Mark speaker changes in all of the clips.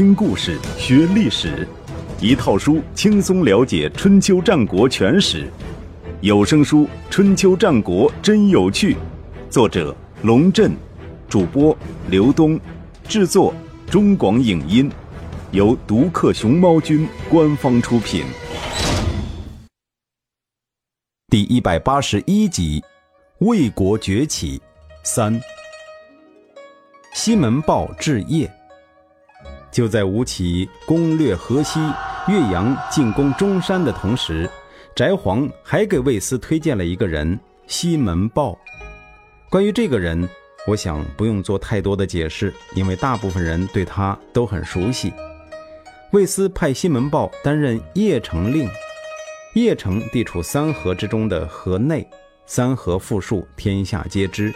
Speaker 1: 听故事学历史，一套书轻松了解春秋战国全史。有声书《春秋战国真有趣》，作者龙震，主播刘东，制作中广影音，由独克熊猫君官方出品。第一百八十一集：魏国崛起三。西门豹治邺。就在吴起攻略河西、岳阳、进攻中山的同时，翟黄还给魏斯推荐了一个人——西门豹。关于这个人，我想不用做太多的解释，因为大部分人对他都很熟悉。魏斯派西门豹担任邺城令。邺城地处三河之中的河内，三河富庶，天下皆知。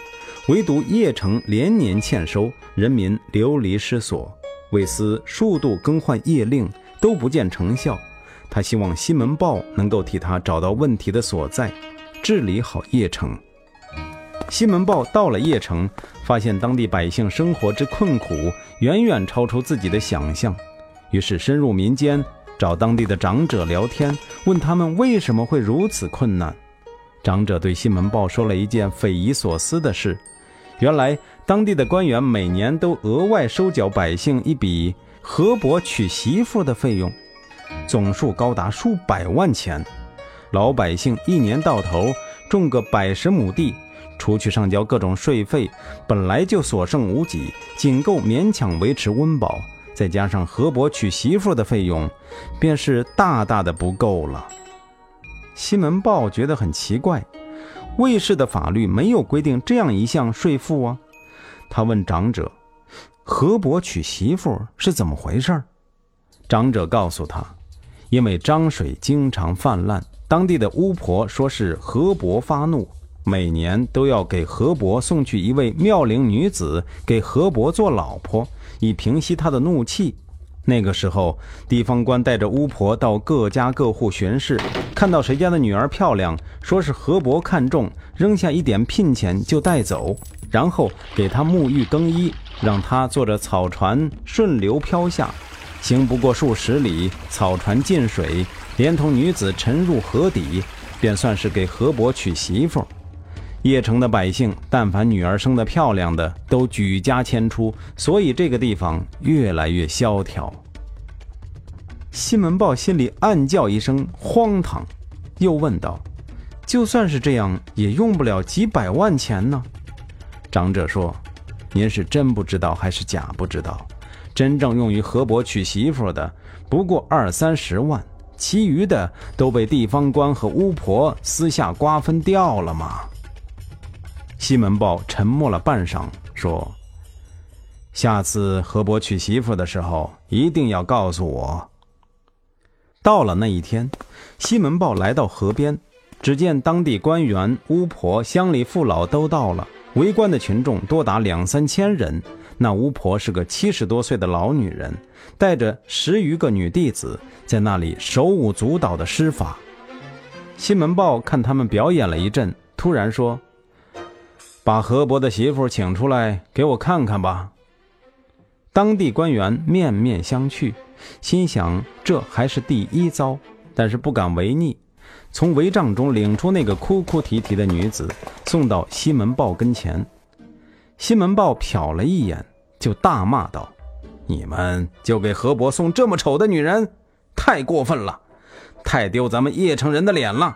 Speaker 1: 唯独邺城连年欠收，人民流离失所。魏斯数度更换夜令都不见成效，他希望西门豹能够替他找到问题的所在，治理好邺城。西门豹到了邺城，发现当地百姓生活之困苦远远超出自己的想象，于是深入民间，找当地的长者聊天，问他们为什么会如此困难。长者对西门豹说了一件匪夷所思的事。原来当地的官员每年都额外收缴百姓一笔河伯娶媳妇的费用，总数高达数百万钱。老百姓一年到头种个百十亩地，除去上交各种税费，本来就所剩无几，仅够勉强维持温饱。再加上河伯娶媳妇的费用，便是大大的不够了。西门豹觉得很奇怪。魏氏的法律没有规定这样一项税赋啊！他问长者：“河伯娶媳妇是怎么回事？”长者告诉他：“因为漳水经常泛滥，当地的巫婆说是河伯发怒，每年都要给河伯送去一位妙龄女子给河伯做老婆，以平息他的怒气。”那个时候，地方官带着巫婆到各家各户巡视，看到谁家的女儿漂亮，说是河伯看中，扔下一点聘钱就带走，然后给她沐浴更衣，让她坐着草船顺流漂下，行不过数十里，草船进水，连同女子沉入河底，便算是给河伯娶媳妇。邺城的百姓，但凡女儿生得漂亮的，都举家迁出，所以这个地方越来越萧条。西门豹心里暗叫一声荒唐，又问道：“就算是这样，也用不了几百万钱呢？”长者说：“您是真不知道还是假不知道？真正用于河伯娶媳妇的，不过二三十万，其余的都被地方官和巫婆私下瓜分掉了吗？”西门豹沉默了半晌，说：“下次河伯娶媳妇的时候，一定要告诉我。”到了那一天，西门豹来到河边，只见当地官员、巫婆、乡里父老都到了，围观的群众多达两三千人。那巫婆是个七十多岁的老女人，带着十余个女弟子，在那里手舞足蹈的施法。西门豹看他们表演了一阵，突然说。把河伯的媳妇请出来给我看看吧。当地官员面面相觑，心想这还是第一遭，但是不敢违逆，从帷帐中领出那个哭哭啼啼的女子，送到西门豹跟前。西门豹瞟了一眼，就大骂道：“你们就给河伯送这么丑的女人，太过分了，太丢咱们邺城人的脸了。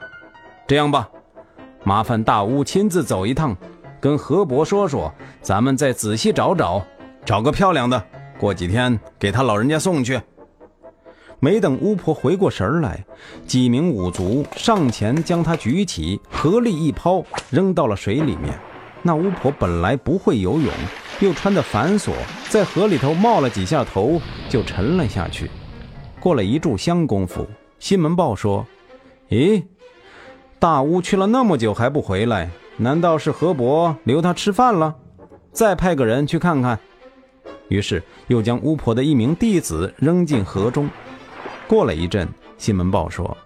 Speaker 1: 这样吧，麻烦大巫亲自走一趟。”跟河伯说说，咱们再仔细找找，找个漂亮的，过几天给他老人家送去。没等巫婆回过神来，几名武卒上前将她举起，合力一抛，扔到了水里面。那巫婆本来不会游泳，又穿得繁琐，在河里头冒了几下头，就沉了下去。过了一炷香功夫，西门豹说：“咦，大巫去了那么久还不回来？”难道是河伯留他吃饭了？再派个人去看看。于是又将巫婆的一名弟子扔进河中。过了一阵，西门豹说：“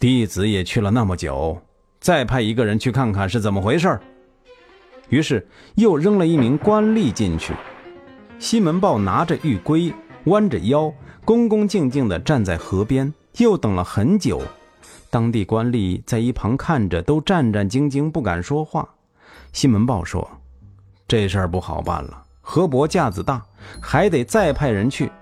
Speaker 1: 弟子也去了那么久，再派一个人去看看是怎么回事。”于是又扔了一名官吏进去。西门豹拿着玉圭弯着腰，恭恭敬敬地站在河边，又等了很久。当地官吏在一旁看着，都战战兢兢，不敢说话。西门豹说：“这事儿不好办了，河伯架子大，还得再派人去。”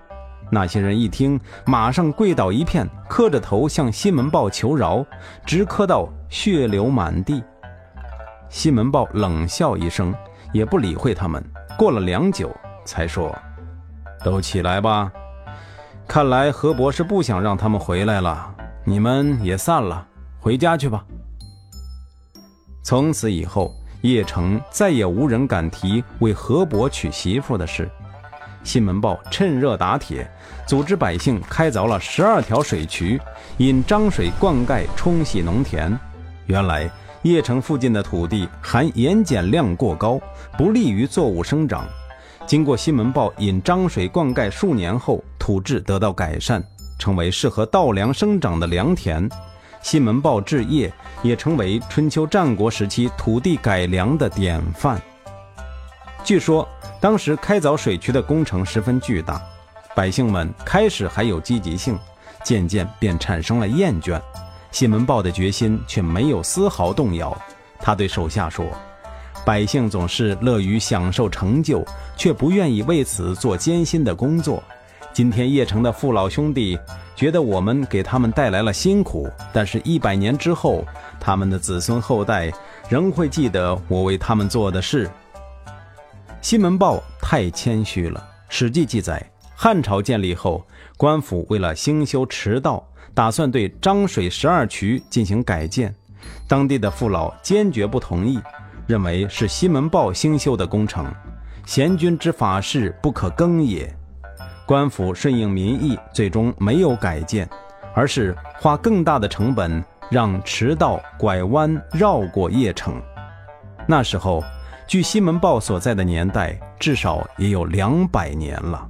Speaker 1: 那些人一听，马上跪倒一片，磕着头向新闻报求饶，直磕到血流满地。新闻报冷笑一声，也不理会他们。过了良久，才说：“都起来吧。看来何博士不想让他们回来了，你们也散了，回家去吧。”从此以后，邺城再也无人敢提为何伯娶媳妇的事。新闻报趁热打铁，组织百姓开凿了十二条水渠，引漳水灌溉，冲洗农田。原来邺城附近的土地含盐碱量过高，不利于作物生长。经过新闻报引漳水灌溉数年后，土质得到改善，成为适合稻粮生长的良田。新闻报置业也成为春秋战国时期土地改良的典范。据说。当时开凿水渠的工程十分巨大，百姓们开始还有积极性，渐渐便产生了厌倦。新闻报的决心却没有丝毫动摇。他对手下说：“百姓总是乐于享受成就，却不愿意为此做艰辛的工作。今天邺城的父老兄弟觉得我们给他们带来了辛苦，但是一百年之后，他们的子孙后代仍会记得我为他们做的事。”西门豹太谦虚了。《史记》记载，汉朝建立后，官府为了兴修驰道，打算对漳水十二渠进行改建。当地的父老坚决不同意，认为是西门豹兴修的工程，贤君之法事不可更也。官府顺应民意，最终没有改建，而是花更大的成本让驰道拐弯绕过邺城。那时候。距西门豹所在的年代，至少也有两百年了。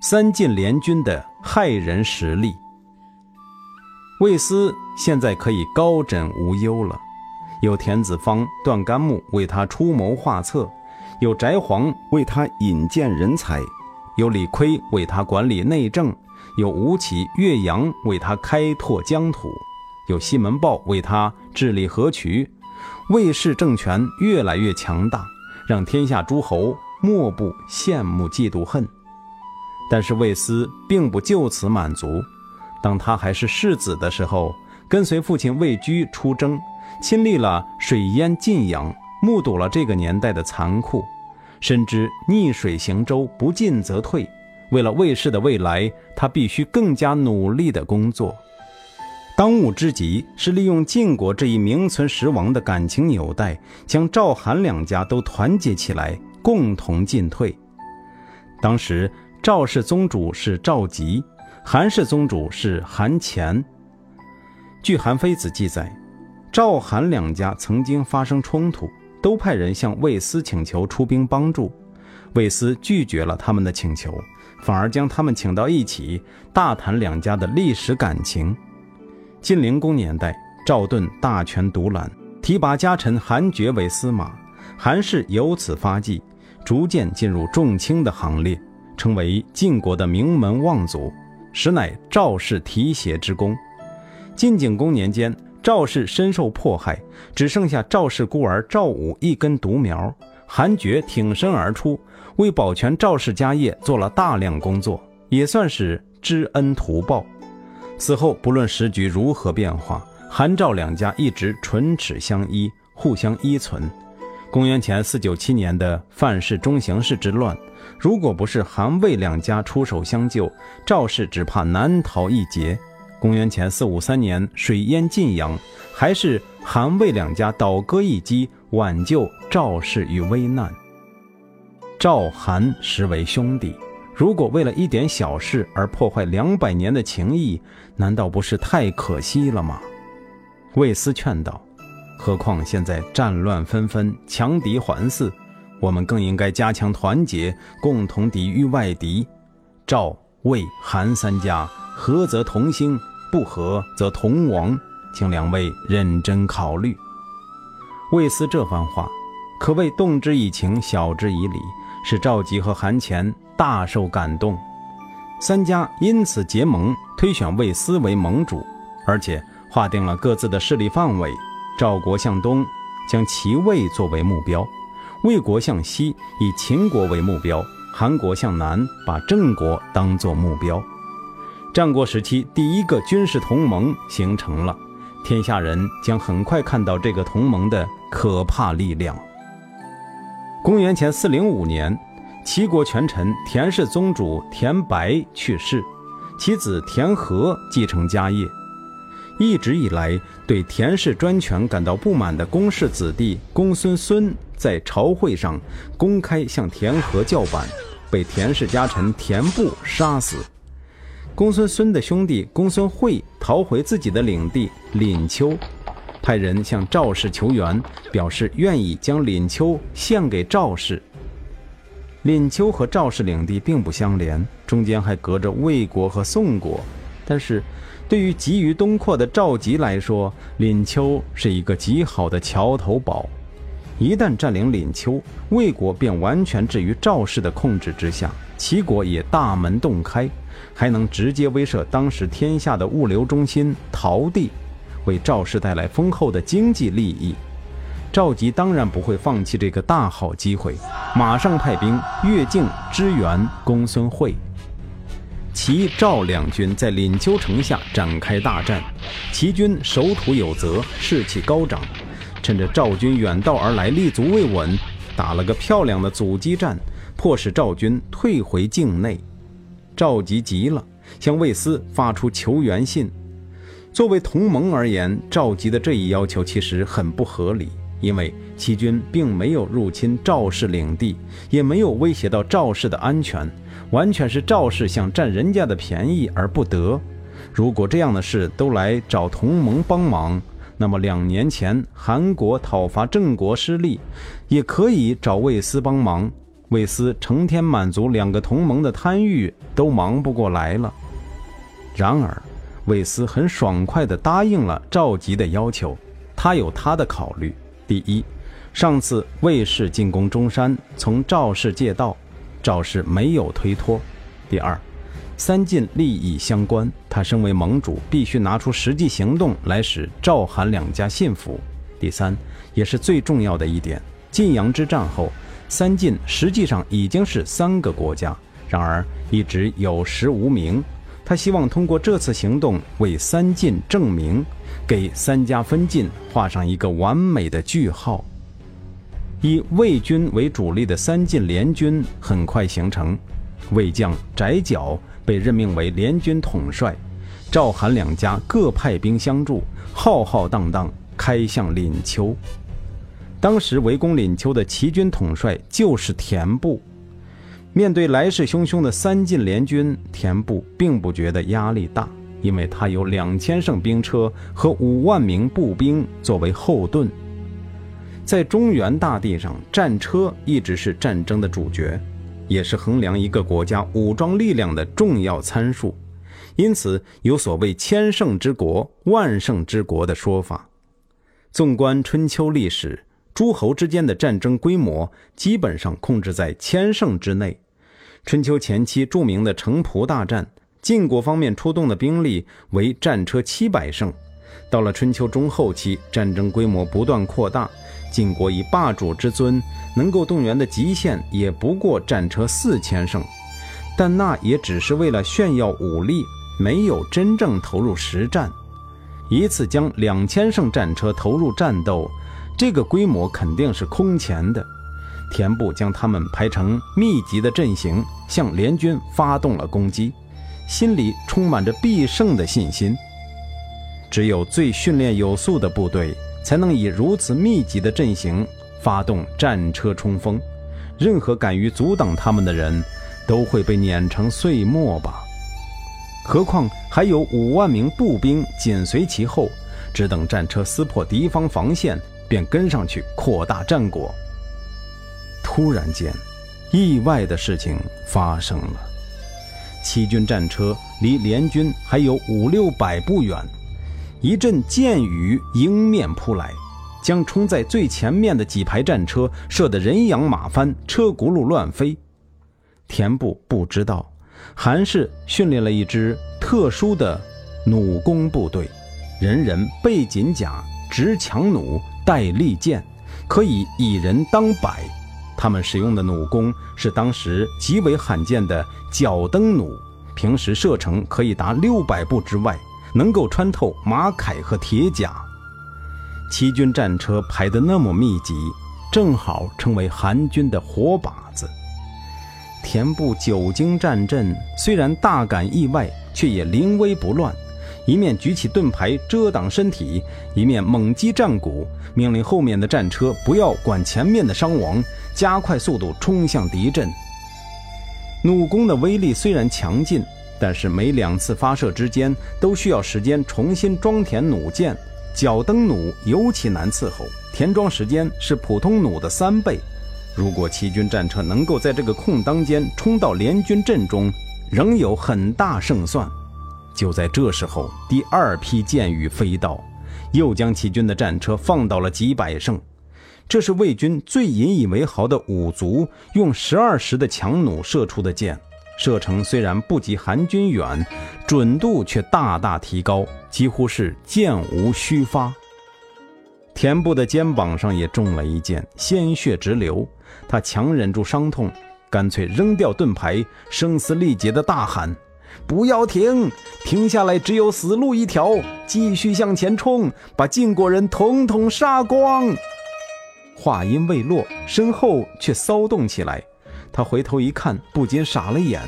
Speaker 1: 三晋联军的害人实力，魏斯现在可以高枕无忧了。有田子方、段干木为他出谋划策，有翟璜为他引荐人才，有李悝为他管理内政，有吴起、岳阳为他开拓疆土，有西门豹为他治理河渠。魏氏政权越来越强大，让天下诸侯莫不羡慕嫉妒恨。但是魏斯并不就此满足。当他还是世子的时候，跟随父亲魏居出征，亲历了水淹晋阳，目睹了这个年代的残酷，深知逆水行舟，不进则退。为了魏氏的未来，他必须更加努力地工作。当务之急是利用晋国这一名存实亡的感情纽带，将赵、韩两家都团结起来，共同进退。当时赵氏宗主是赵吉，韩氏宗主是韩虔。据《韩非子》记载，赵、韩两家曾经发生冲突，都派人向魏斯请求出兵帮助，魏斯拒绝了他们的请求，反而将他们请到一起，大谈两家的历史感情。晋灵公年代，赵盾大权独揽，提拔家臣韩厥为司马，韩氏由此发迹，逐渐进入重卿的行列，成为晋国的名门望族，实乃赵氏提携之功。晋景公年间，赵氏深受迫害，只剩下赵氏孤儿赵武一根独苗，韩厥挺身而出，为保全赵氏家业做了大量工作，也算是知恩图报。此后，不论时局如何变化，韩赵两家一直唇齿相依，互相依存。公元前四九七年的范氏中行氏之乱，如果不是韩魏两家出手相救，赵氏只怕难逃一劫。公元前四五三年水淹晋阳，还是韩魏两家倒戈一击，挽救赵氏于危难。赵韩实为兄弟。如果为了一点小事而破坏两百年的情谊，难道不是太可惜了吗？魏斯劝道：“何况现在战乱纷纷，强敌环伺，我们更应该加强团结，共同抵御外敌。赵、魏、韩三家合则同兴，不合则同亡，请两位认真考虑。”魏斯这番话，可谓动之以情，晓之以理。使赵吉和韩虔大受感动，三家因此结盟，推选魏斯为盟主，而且划定了各自的势力范围。赵国向东，将齐魏作为目标；魏国向西，以秦国为目标；韩国向南，把郑国当作目标。战国时期，第一个军事同盟形成了，天下人将很快看到这个同盟的可怕力量。公元前四零五年，齐国权臣田氏宗主田白去世，其子田和继承家业。一直以来对田氏专权感到不满的公氏子弟公孙孙，在朝会上公开向田和叫板，被田氏家臣田布杀死。公孙孙的兄弟公孙惠逃回自己的领地廪丘，派人向赵氏求援，表示愿意将廪丘献给赵氏。廪丘和赵氏领地并不相连，中间还隔着魏国和宋国。但是，对于急于东扩的赵吉来说，廪丘是一个极好的桥头堡。一旦占领廪丘，魏国便完全置于赵氏的控制之下，齐国也大门洞开。还能直接威慑当时天下的物流中心陶地，为赵氏带来丰厚的经济利益。赵吉当然不会放弃这个大好机会，马上派兵越境支援公孙惠。齐赵两军在临丘城下展开大战，齐军守土有责，士气高涨，趁着赵军远道而来，立足未稳，打了个漂亮的阻击战，迫使赵军退回境内。赵吉急了，向魏斯发出求援信。作为同盟而言，赵吉的这一要求其实很不合理，因为齐军并没有入侵赵氏领地，也没有威胁到赵氏的安全，完全是赵氏想占人家的便宜而不得。如果这样的事都来找同盟帮忙，那么两年前韩国讨伐郑国失利，也可以找魏斯帮忙。魏斯成天满足两个同盟的贪欲，都忙不过来了。然而，魏斯很爽快地答应了赵吉的要求。他有他的考虑：第一，上次魏氏进攻中山，从赵氏借道，赵氏没有推脱；第二，三晋利益相关，他身为盟主，必须拿出实际行动来使赵韩两家信服；第三，也是最重要的一点，晋阳之战后。三晋实际上已经是三个国家，然而一直有实无名。他希望通过这次行动为三晋正名，给三家分晋画上一个完美的句号。以魏军为主力的三晋联军很快形成，魏将翟角被任命为联军统帅，赵韩两家各派兵相助，浩浩荡荡开向廪丘。当时围攻廪丘的齐军统帅就是田部。面对来势汹汹的三晋联军，田部并不觉得压力大，因为他有两千乘兵车和五万名步兵作为后盾。在中原大地上，战车一直是战争的主角，也是衡量一个国家武装力量的重要参数。因此，有所谓“千乘之国，万乘之国”的说法。纵观春秋历史。诸侯之间的战争规模基本上控制在千乘之内。春秋前期著名的城濮大战，晋国方面出动的兵力为战车七百乘。到了春秋中后期，战争规模不断扩大，晋国以霸主之尊，能够动员的极限也不过战车四千乘。但那也只是为了炫耀武力，没有真正投入实战。一次将两千乘战车投入战斗。这个规模肯定是空前的。田部将他们排成密集的阵型，向联军发动了攻击，心里充满着必胜的信心。只有最训练有素的部队，才能以如此密集的阵型发动战车冲锋。任何敢于阻挡他们的人，都会被碾成碎末吧？何况还有五万名步兵紧随其后，只等战车撕破敌方防线。便跟上去扩大战果。突然间，意外的事情发生了。齐军战车离联军还有五六百步远，一阵箭雨迎面扑来，将冲在最前面的几排战车射得人仰马翻，车轱辘乱飞。田部不知道，韩氏训练了一支特殊的弩弓部队，人人背锦甲，执强弩，带利箭，可以以人当百。他们使用的弩弓是当时极为罕见的角灯弩，平时射程可以达六百步之外，能够穿透马铠和铁甲。齐军战车排得那么密集，正好成为韩军的活靶子。田部久经战阵，虽然大感意外，却也临危不乱，一面举起盾牌遮挡身体，一面猛击战鼓，命令后面的战车不要管前面的伤亡，加快速度冲向敌阵。弩弓的威力虽然强劲，但是每两次发射之间都需要时间重新装填弩箭，脚蹬弩尤其难伺候，填装时间是普通弩的三倍。如果齐军战车能够在这个空当间冲到联军阵中，仍有很大胜算。就在这时候，第二批箭雨飞到，又将齐军的战车放倒了几百胜。这是魏军最引以为豪的五卒用十二时的强弩射出的箭，射程虽然不及韩军远，准度却大大提高，几乎是箭无虚发。田部的肩膀上也中了一箭，鲜血直流。他强忍住伤痛，干脆扔掉盾牌，声嘶力竭地大喊：“不要停！停下来，只有死路一条！继续向前冲，把晋国人统统杀光！”话音未落，身后却骚动起来。他回头一看，不禁傻了眼。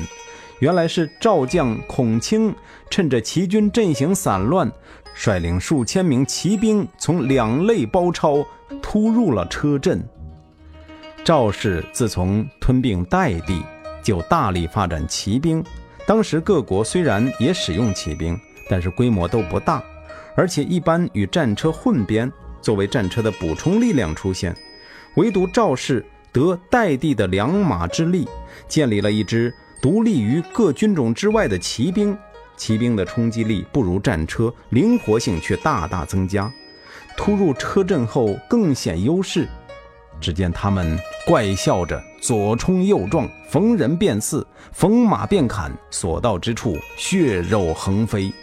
Speaker 1: 原来是赵将孔卿趁着齐军阵型散乱。率领数千名骑兵从两肋包抄，突入了车阵。赵氏自从吞并代地，就大力发展骑兵。当时各国虽然也使用骑兵，但是规模都不大，而且一般与战车混编，作为战车的补充力量出现。唯独赵氏得代地的良马之力，建立了一支独立于各军种之外的骑兵。骑兵的冲击力不如战车，灵活性却大大增加。突入车阵后更显优势。只见他们怪笑着左冲右撞，逢人便刺，逢马便砍，所到之处血肉横飞。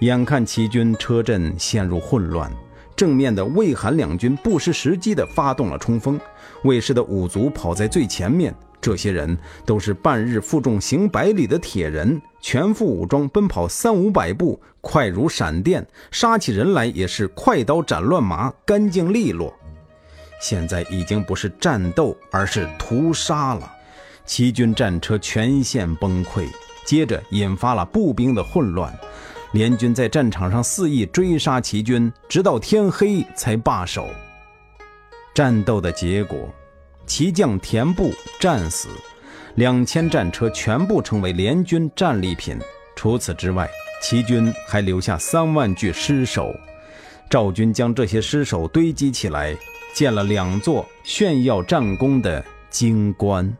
Speaker 1: 眼看齐军车阵陷入混乱，正面的魏韩两军不失时机地发动了冲锋。魏氏的五卒跑在最前面。这些人都是半日负重行百里的铁人，全副武装，奔跑三五百步，快如闪电；杀起人来也是快刀斩乱麻，干净利落。现在已经不是战斗，而是屠杀了。齐军战车全线崩溃，接着引发了步兵的混乱。联军在战场上肆意追杀齐军，直到天黑才罢手。战斗的结果。齐将田部战死，两千战车全部成为联军战利品。除此之外，齐军还留下三万具尸首。赵军将这些尸首堆积起来，建了两座炫耀战功的金棺。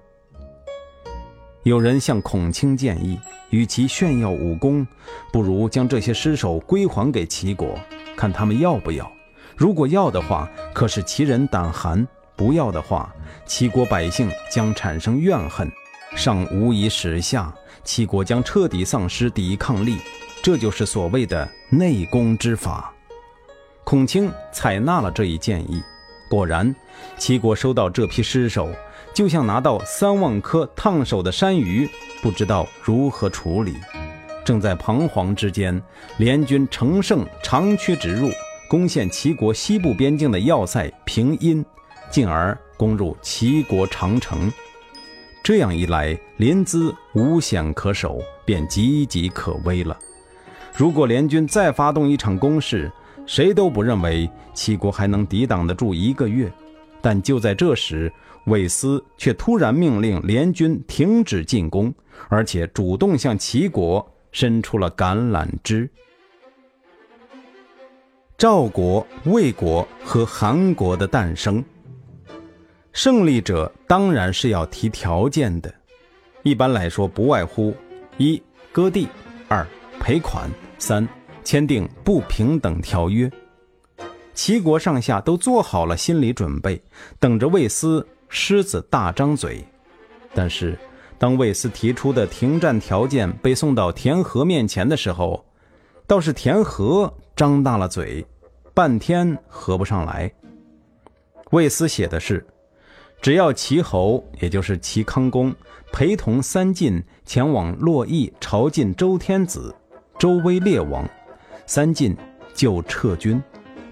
Speaker 1: 有人向孔卿建议，与其炫耀武功，不如将这些尸首归还给齐国，看他们要不要。如果要的话，可使齐人胆寒。不要的话，齐国百姓将产生怨恨，尚无以使下，齐国将彻底丧失抵抗力。这就是所谓的内功之法。孔卿采纳了这一建议，果然，齐国收到这批尸首，就像拿到三万颗烫手的山芋，不知道如何处理。正在彷徨之间，联军乘胜长驱直入，攻陷齐国西部边境的要塞平阴。进而攻入齐国长城，这样一来，临淄无险可守，便岌岌可危了。如果联军再发动一场攻势，谁都不认为齐国还能抵挡得住一个月。但就在这时，韦斯却突然命令联军停止进攻，而且主动向齐国伸出了橄榄枝。赵国、魏国和韩国的诞生。胜利者当然是要提条件的，一般来说不外乎：一、割地；二、赔款；三、签订不平等条约。齐国上下都做好了心理准备，等着魏斯狮子大张嘴。但是，当魏斯提出的停战条件被送到田和面前的时候，倒是田和张大了嘴，半天合不上来。魏斯写的是：只要齐侯，也就是齐康公，陪同三晋前往洛邑朝觐周天子、周威烈王，三晋就撤军。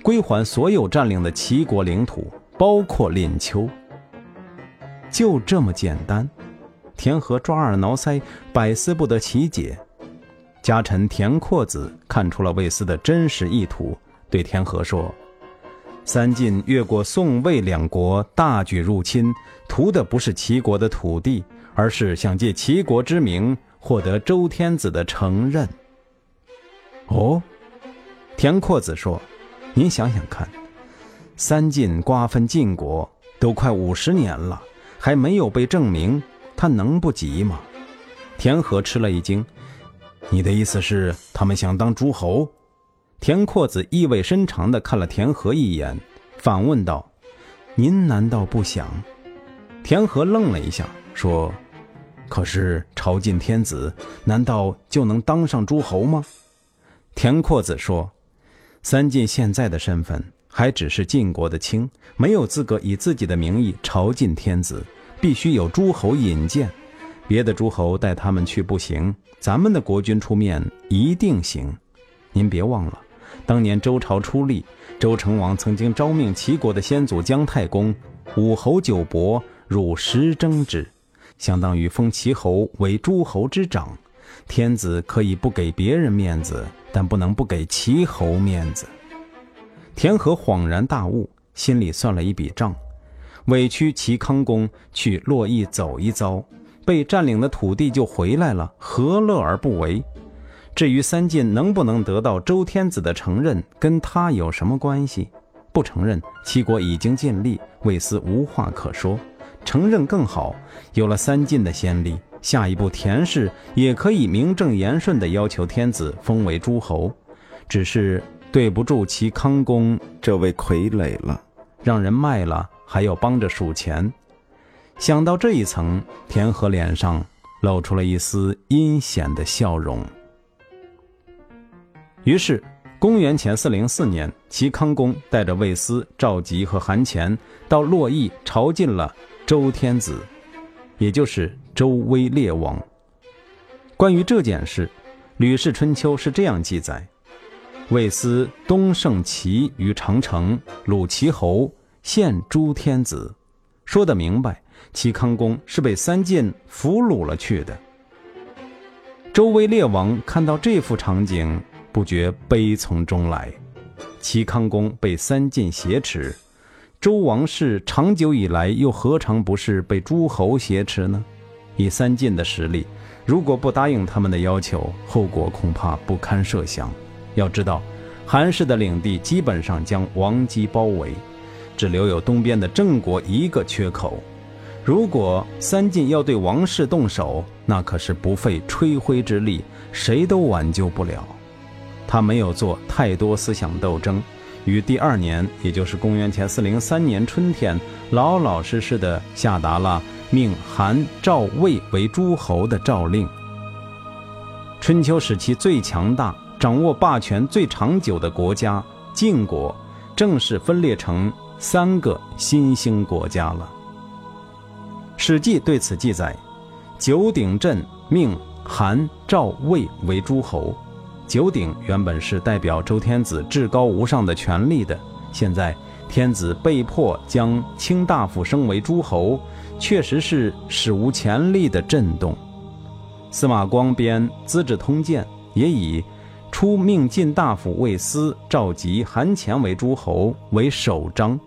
Speaker 1: 归还所有占领的齐国领土，包括廪丘。就这么简单。田和抓耳挠腮，百思不得其解。家臣田阔子看出了魏斯的真实意图，对田和说：“三晋越过宋魏两国，大举入侵，图的不是齐国的土地，而是想借齐国之名获得周天子的承认。”哦，田阔子说。您想想看，三晋瓜分晋国都快五十年了，还没有被证明，他能不急吗？田和吃了一惊，你的意思是他们想当诸侯？田阔子意味深长地看了田和一眼，反问道：“您难道不想？”田和愣了一下，说：“可是朝觐天子，难道就能当上诸侯吗？”田阔子说。三晋现在的身份还只是晋国的卿，没有资格以自己的名义朝觐天子，必须有诸侯引荐。别的诸侯带他们去不行，咱们的国君出面一定行。您别忘了，当年周朝出立，周成王曾经招命齐国的先祖姜太公，五侯九伯入十征之，相当于封齐侯为诸侯之长。天子可以不给别人面子。但不能不给齐侯面子。田和恍然大悟，心里算了一笔账：委屈齐康公去洛邑走一遭，被占领的土地就回来了，何乐而不为？至于三晋能不能得到周天子的承认，跟他有什么关系？不承认，齐国已经尽力，魏斯无话可说；承认更好，有了三晋的先例。下一步，田氏也可以名正言顺地要求天子封为诸侯，只是对不住齐康公这位傀儡了，让人卖了还要帮着数钱。想到这一层，田和脸上露出了一丝阴险的笑容。于是，公元前四零四年，齐康公带着卫斯、赵吉和韩虔到洛邑朝觐了周天子，也就是。周威烈王。关于这件事，《吕氏春秋》是这样记载：魏斯东胜齐于长城，鲁齐侯，献诸天子。说得明白，齐康公是被三晋俘虏了去的。周威烈王看到这幅场景，不觉悲从中来。齐康公被三晋挟持，周王室长久以来又何尝不是被诸侯挟持呢？以三晋的实力，如果不答应他们的要求，后果恐怕不堪设想。要知道，韩氏的领地基本上将王姬包围，只留有东边的郑国一个缺口。如果三晋要对王室动手，那可是不费吹灰之力，谁都挽救不了。他没有做太多思想斗争，于第二年，也就是公元前四零三年春天，老老实实的下达了。命韩、赵、魏为诸侯的诏令。春秋时期最强大、掌握霸权最长久的国家晋国，正式分裂成三个新兴国家了。《史记》对此记载：九鼎震命韩、赵、魏为诸侯。九鼎原本是代表周天子至高无上的权力的，现在天子被迫将卿大夫升为诸侯。确实是史无前例的震动。司马光编《资治通鉴》也以出命晋大夫魏斯、赵吉、韩虔为诸侯为首章，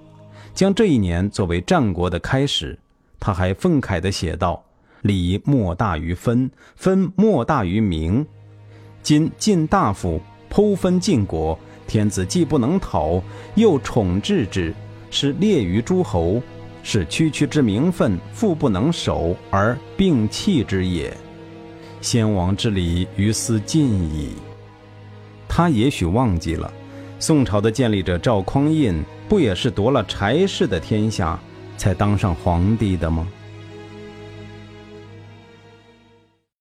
Speaker 1: 将这一年作为战国的开始。他还愤慨地写道：“礼莫大于分，分莫大于名。今晋大夫剖分晋国，天子既不能讨，又宠治之，是列于诸侯。”是区区之名分，复不能守而并弃之也。先王之礼于斯尽矣。他也许忘记了，宋朝的建立者赵匡胤不也是夺了柴氏的天下，才当上皇帝的吗？